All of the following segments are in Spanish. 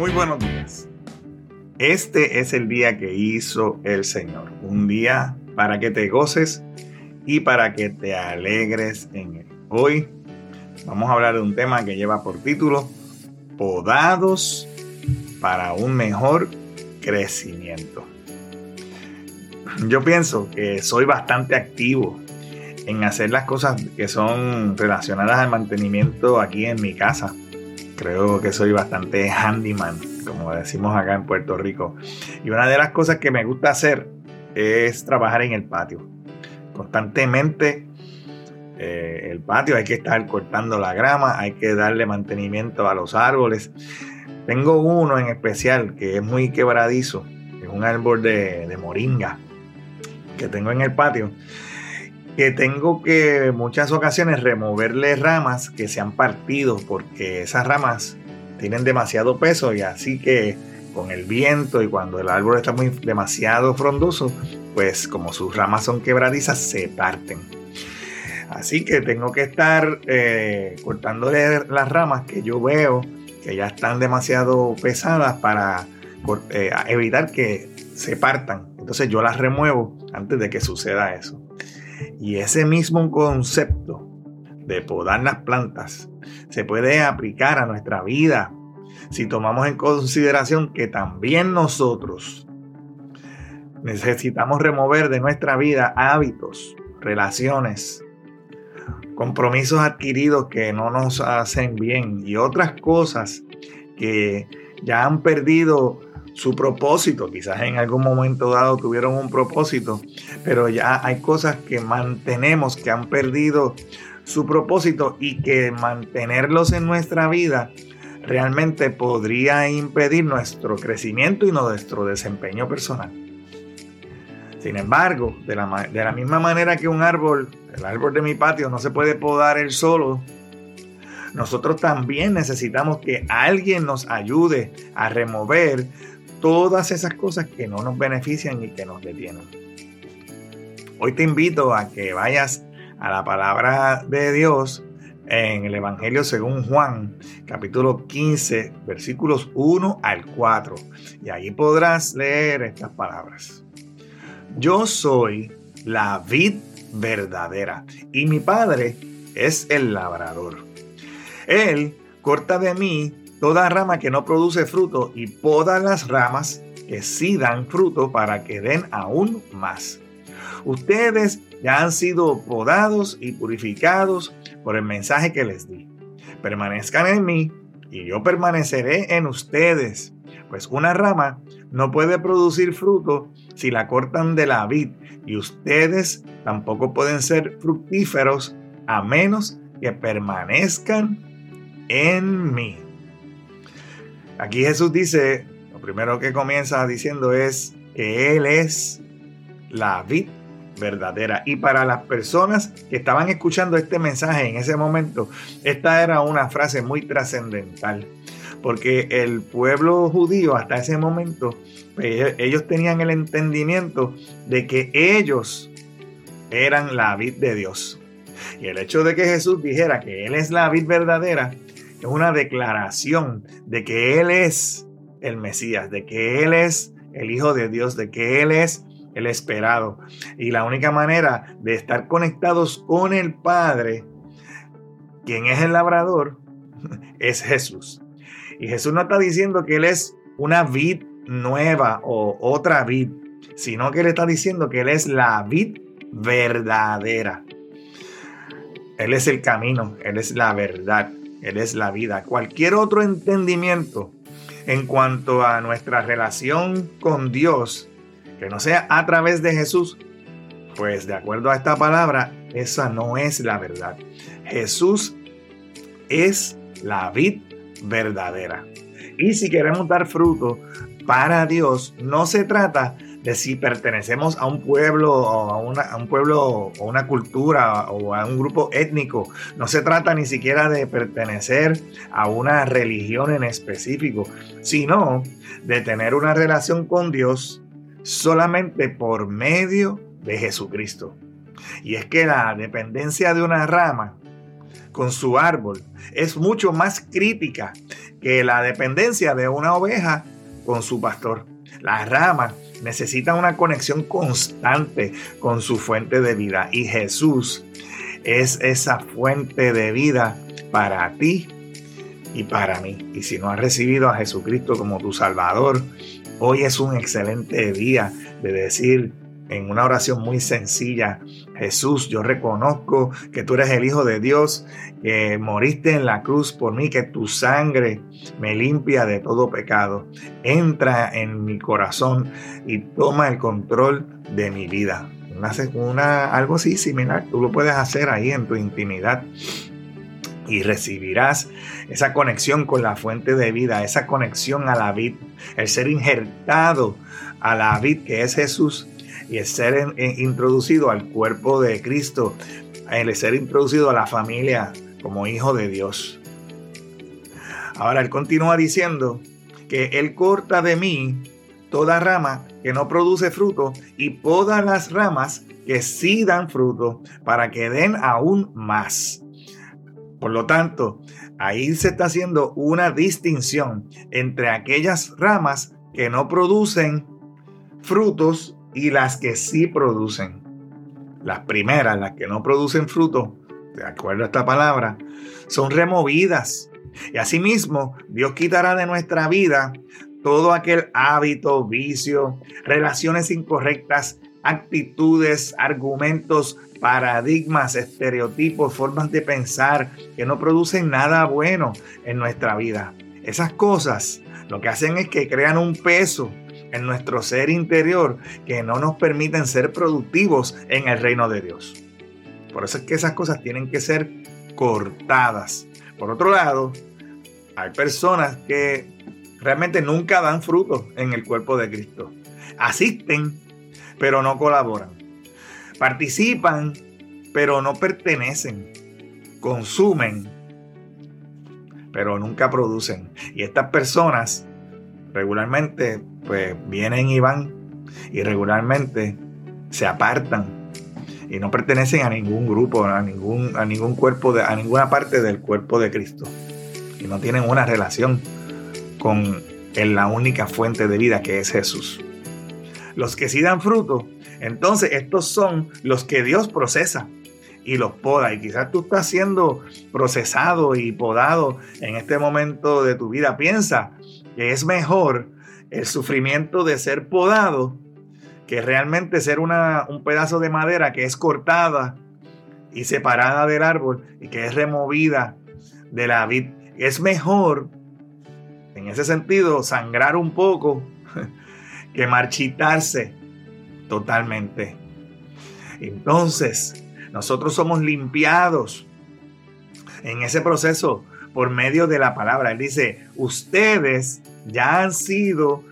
Muy buenos días. Este es el día que hizo el Señor. Un día para que te goces y para que te alegres en él. Hoy vamos a hablar de un tema que lleva por título Podados para un mejor crecimiento. Yo pienso que soy bastante activo en hacer las cosas que son relacionadas al mantenimiento aquí en mi casa. Creo que soy bastante handyman, como decimos acá en Puerto Rico. Y una de las cosas que me gusta hacer es trabajar en el patio. Constantemente eh, el patio hay que estar cortando la grama, hay que darle mantenimiento a los árboles. Tengo uno en especial que es muy quebradizo, es un árbol de, de moringa que tengo en el patio que tengo que muchas ocasiones removerle ramas que se han partido porque esas ramas tienen demasiado peso y así que con el viento y cuando el árbol está muy demasiado frondoso, pues como sus ramas son quebradizas, se parten. Así que tengo que estar eh, cortándole las ramas que yo veo que ya están demasiado pesadas para eh, evitar que se partan. Entonces yo las remuevo antes de que suceda eso. Y ese mismo concepto de podar las plantas se puede aplicar a nuestra vida si tomamos en consideración que también nosotros necesitamos remover de nuestra vida hábitos, relaciones, compromisos adquiridos que no nos hacen bien y otras cosas que ya han perdido su propósito. Quizás en algún momento dado tuvieron un propósito, pero ya hay cosas que mantenemos que han perdido su propósito y que mantenerlos en nuestra vida realmente podría impedir nuestro crecimiento y nuestro desempeño personal. Sin embargo, de la, de la misma manera que un árbol, el árbol de mi patio, no se puede podar él solo, nosotros también necesitamos que alguien nos ayude a remover todas esas cosas que no nos benefician y que nos detienen. Hoy te invito a que vayas a la palabra de Dios en el Evangelio según Juan, capítulo 15, versículos 1 al 4. Y ahí podrás leer estas palabras. Yo soy la vid verdadera y mi padre es el labrador. Él corta de mí toda rama que no produce fruto y poda las ramas que sí dan fruto para que den aún más. Ustedes ya han sido podados y purificados por el mensaje que les di. Permanezcan en mí y yo permaneceré en ustedes, pues una rama no puede producir fruto si la cortan de la vid y ustedes tampoco pueden ser fructíferos a menos que permanezcan en mí. Aquí Jesús dice, lo primero que comienza diciendo es que Él es la vid verdadera. Y para las personas que estaban escuchando este mensaje en ese momento, esta era una frase muy trascendental. Porque el pueblo judío hasta ese momento, pues, ellos tenían el entendimiento de que ellos eran la vid de Dios. Y el hecho de que Jesús dijera que Él es la vid verdadera, es una declaración de que Él es el Mesías, de que Él es el Hijo de Dios, de que Él es el esperado. Y la única manera de estar conectados con el Padre, quien es el labrador, es Jesús. Y Jesús no está diciendo que Él es una vid nueva o otra vid, sino que Él está diciendo que Él es la vid verdadera. Él es el camino, Él es la verdad. Él es la vida. Cualquier otro entendimiento en cuanto a nuestra relación con Dios, que no sea a través de Jesús, pues de acuerdo a esta palabra, esa no es la verdad. Jesús es la vid verdadera. Y si queremos dar fruto para Dios, no se trata de si pertenecemos a un pueblo o a, una, un pueblo o una cultura o a un grupo étnico. No se trata ni siquiera de pertenecer a una religión en específico, sino de tener una relación con Dios solamente por medio de Jesucristo. Y es que la dependencia de una rama con su árbol es mucho más crítica que la dependencia de una oveja con su pastor. La rama necesita una conexión constante con su fuente de vida y Jesús es esa fuente de vida para ti y para mí. Y si no has recibido a Jesucristo como tu Salvador, hoy es un excelente día de decir en una oración muy sencilla, Jesús, yo reconozco que tú eres el Hijo de Dios, que moriste en la cruz por mí, que tu sangre me limpia de todo pecado. Entra en mi corazón y toma el control de mi vida. Una, una, algo así similar, tú lo puedes hacer ahí en tu intimidad y recibirás esa conexión con la fuente de vida, esa conexión a la vid, el ser injertado a la vid que es Jesús y el ser introducido al cuerpo de Cristo, el ser introducido a la familia como hijo de Dios. Ahora él continúa diciendo que él corta de mí toda rama que no produce fruto y poda las ramas que sí dan fruto para que den aún más. Por lo tanto, ahí se está haciendo una distinción entre aquellas ramas que no producen frutos y las que sí producen. Las primeras, las que no producen fruto, de acuerdo a esta palabra, son removidas. Y asimismo, Dios quitará de nuestra vida todo aquel hábito, vicio, relaciones incorrectas, actitudes, argumentos, paradigmas, estereotipos, formas de pensar que no producen nada bueno en nuestra vida. Esas cosas lo que hacen es que crean un peso en nuestro ser interior que no nos permiten ser productivos en el reino de Dios. Por eso es que esas cosas tienen que ser cortadas. Por otro lado, hay personas que realmente nunca dan fruto en el cuerpo de Cristo. Asisten, pero no colaboran. Participan, pero no pertenecen. Consumen, pero nunca producen. Y estas personas regularmente pues vienen y van y regularmente se apartan y no pertenecen a ningún grupo, a ningún, a ningún cuerpo, de, a ninguna parte del cuerpo de Cristo. Y no tienen una relación con la única fuente de vida que es Jesús. Los que sí dan fruto, entonces estos son los que Dios procesa y los poda. Y quizás tú estás siendo procesado y podado en este momento de tu vida. Piensa que es mejor el sufrimiento de ser podado que realmente ser una, un pedazo de madera que es cortada y separada del árbol y que es removida de la vid. Es mejor, en ese sentido, sangrar un poco que marchitarse totalmente. Entonces, nosotros somos limpiados en ese proceso por medio de la palabra. Él dice, ustedes ya han sido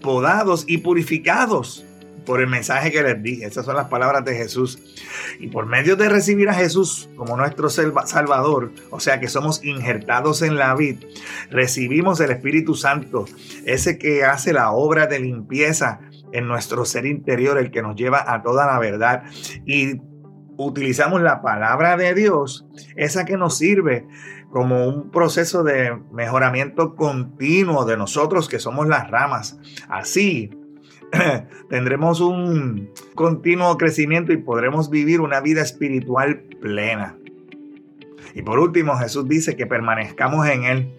podados y purificados por el mensaje que les dije. Esas son las palabras de Jesús. Y por medio de recibir a Jesús como nuestro Salvador, o sea que somos injertados en la vid, recibimos el Espíritu Santo, ese que hace la obra de limpieza en nuestro ser interior, el que nos lleva a toda la verdad. Y utilizamos la palabra de Dios, esa que nos sirve como un proceso de mejoramiento continuo de nosotros que somos las ramas. Así tendremos un continuo crecimiento y podremos vivir una vida espiritual plena. Y por último, Jesús dice que permanezcamos en Él.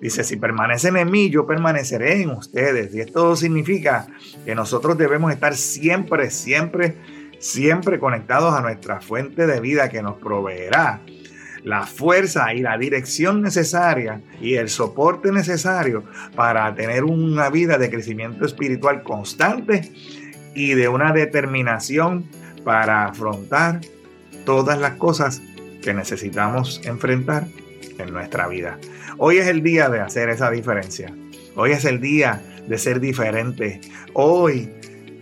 Dice, si permanecen en mí, yo permaneceré en ustedes. Y esto significa que nosotros debemos estar siempre, siempre, siempre conectados a nuestra fuente de vida que nos proveerá la fuerza y la dirección necesaria y el soporte necesario para tener una vida de crecimiento espiritual constante y de una determinación para afrontar todas las cosas que necesitamos enfrentar en nuestra vida. Hoy es el día de hacer esa diferencia. Hoy es el día de ser diferente. Hoy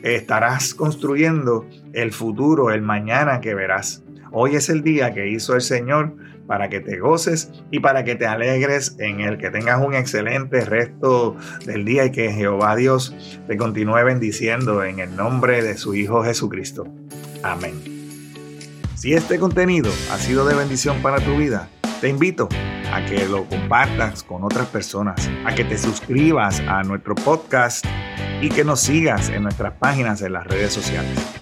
estarás construyendo el futuro, el mañana que verás. Hoy es el día que hizo el Señor para que te goces y para que te alegres en el que tengas un excelente resto del día y que Jehová Dios te continúe bendiciendo en el nombre de su Hijo Jesucristo. Amén. Si este contenido ha sido de bendición para tu vida, te invito a que lo compartas con otras personas, a que te suscribas a nuestro podcast y que nos sigas en nuestras páginas en las redes sociales.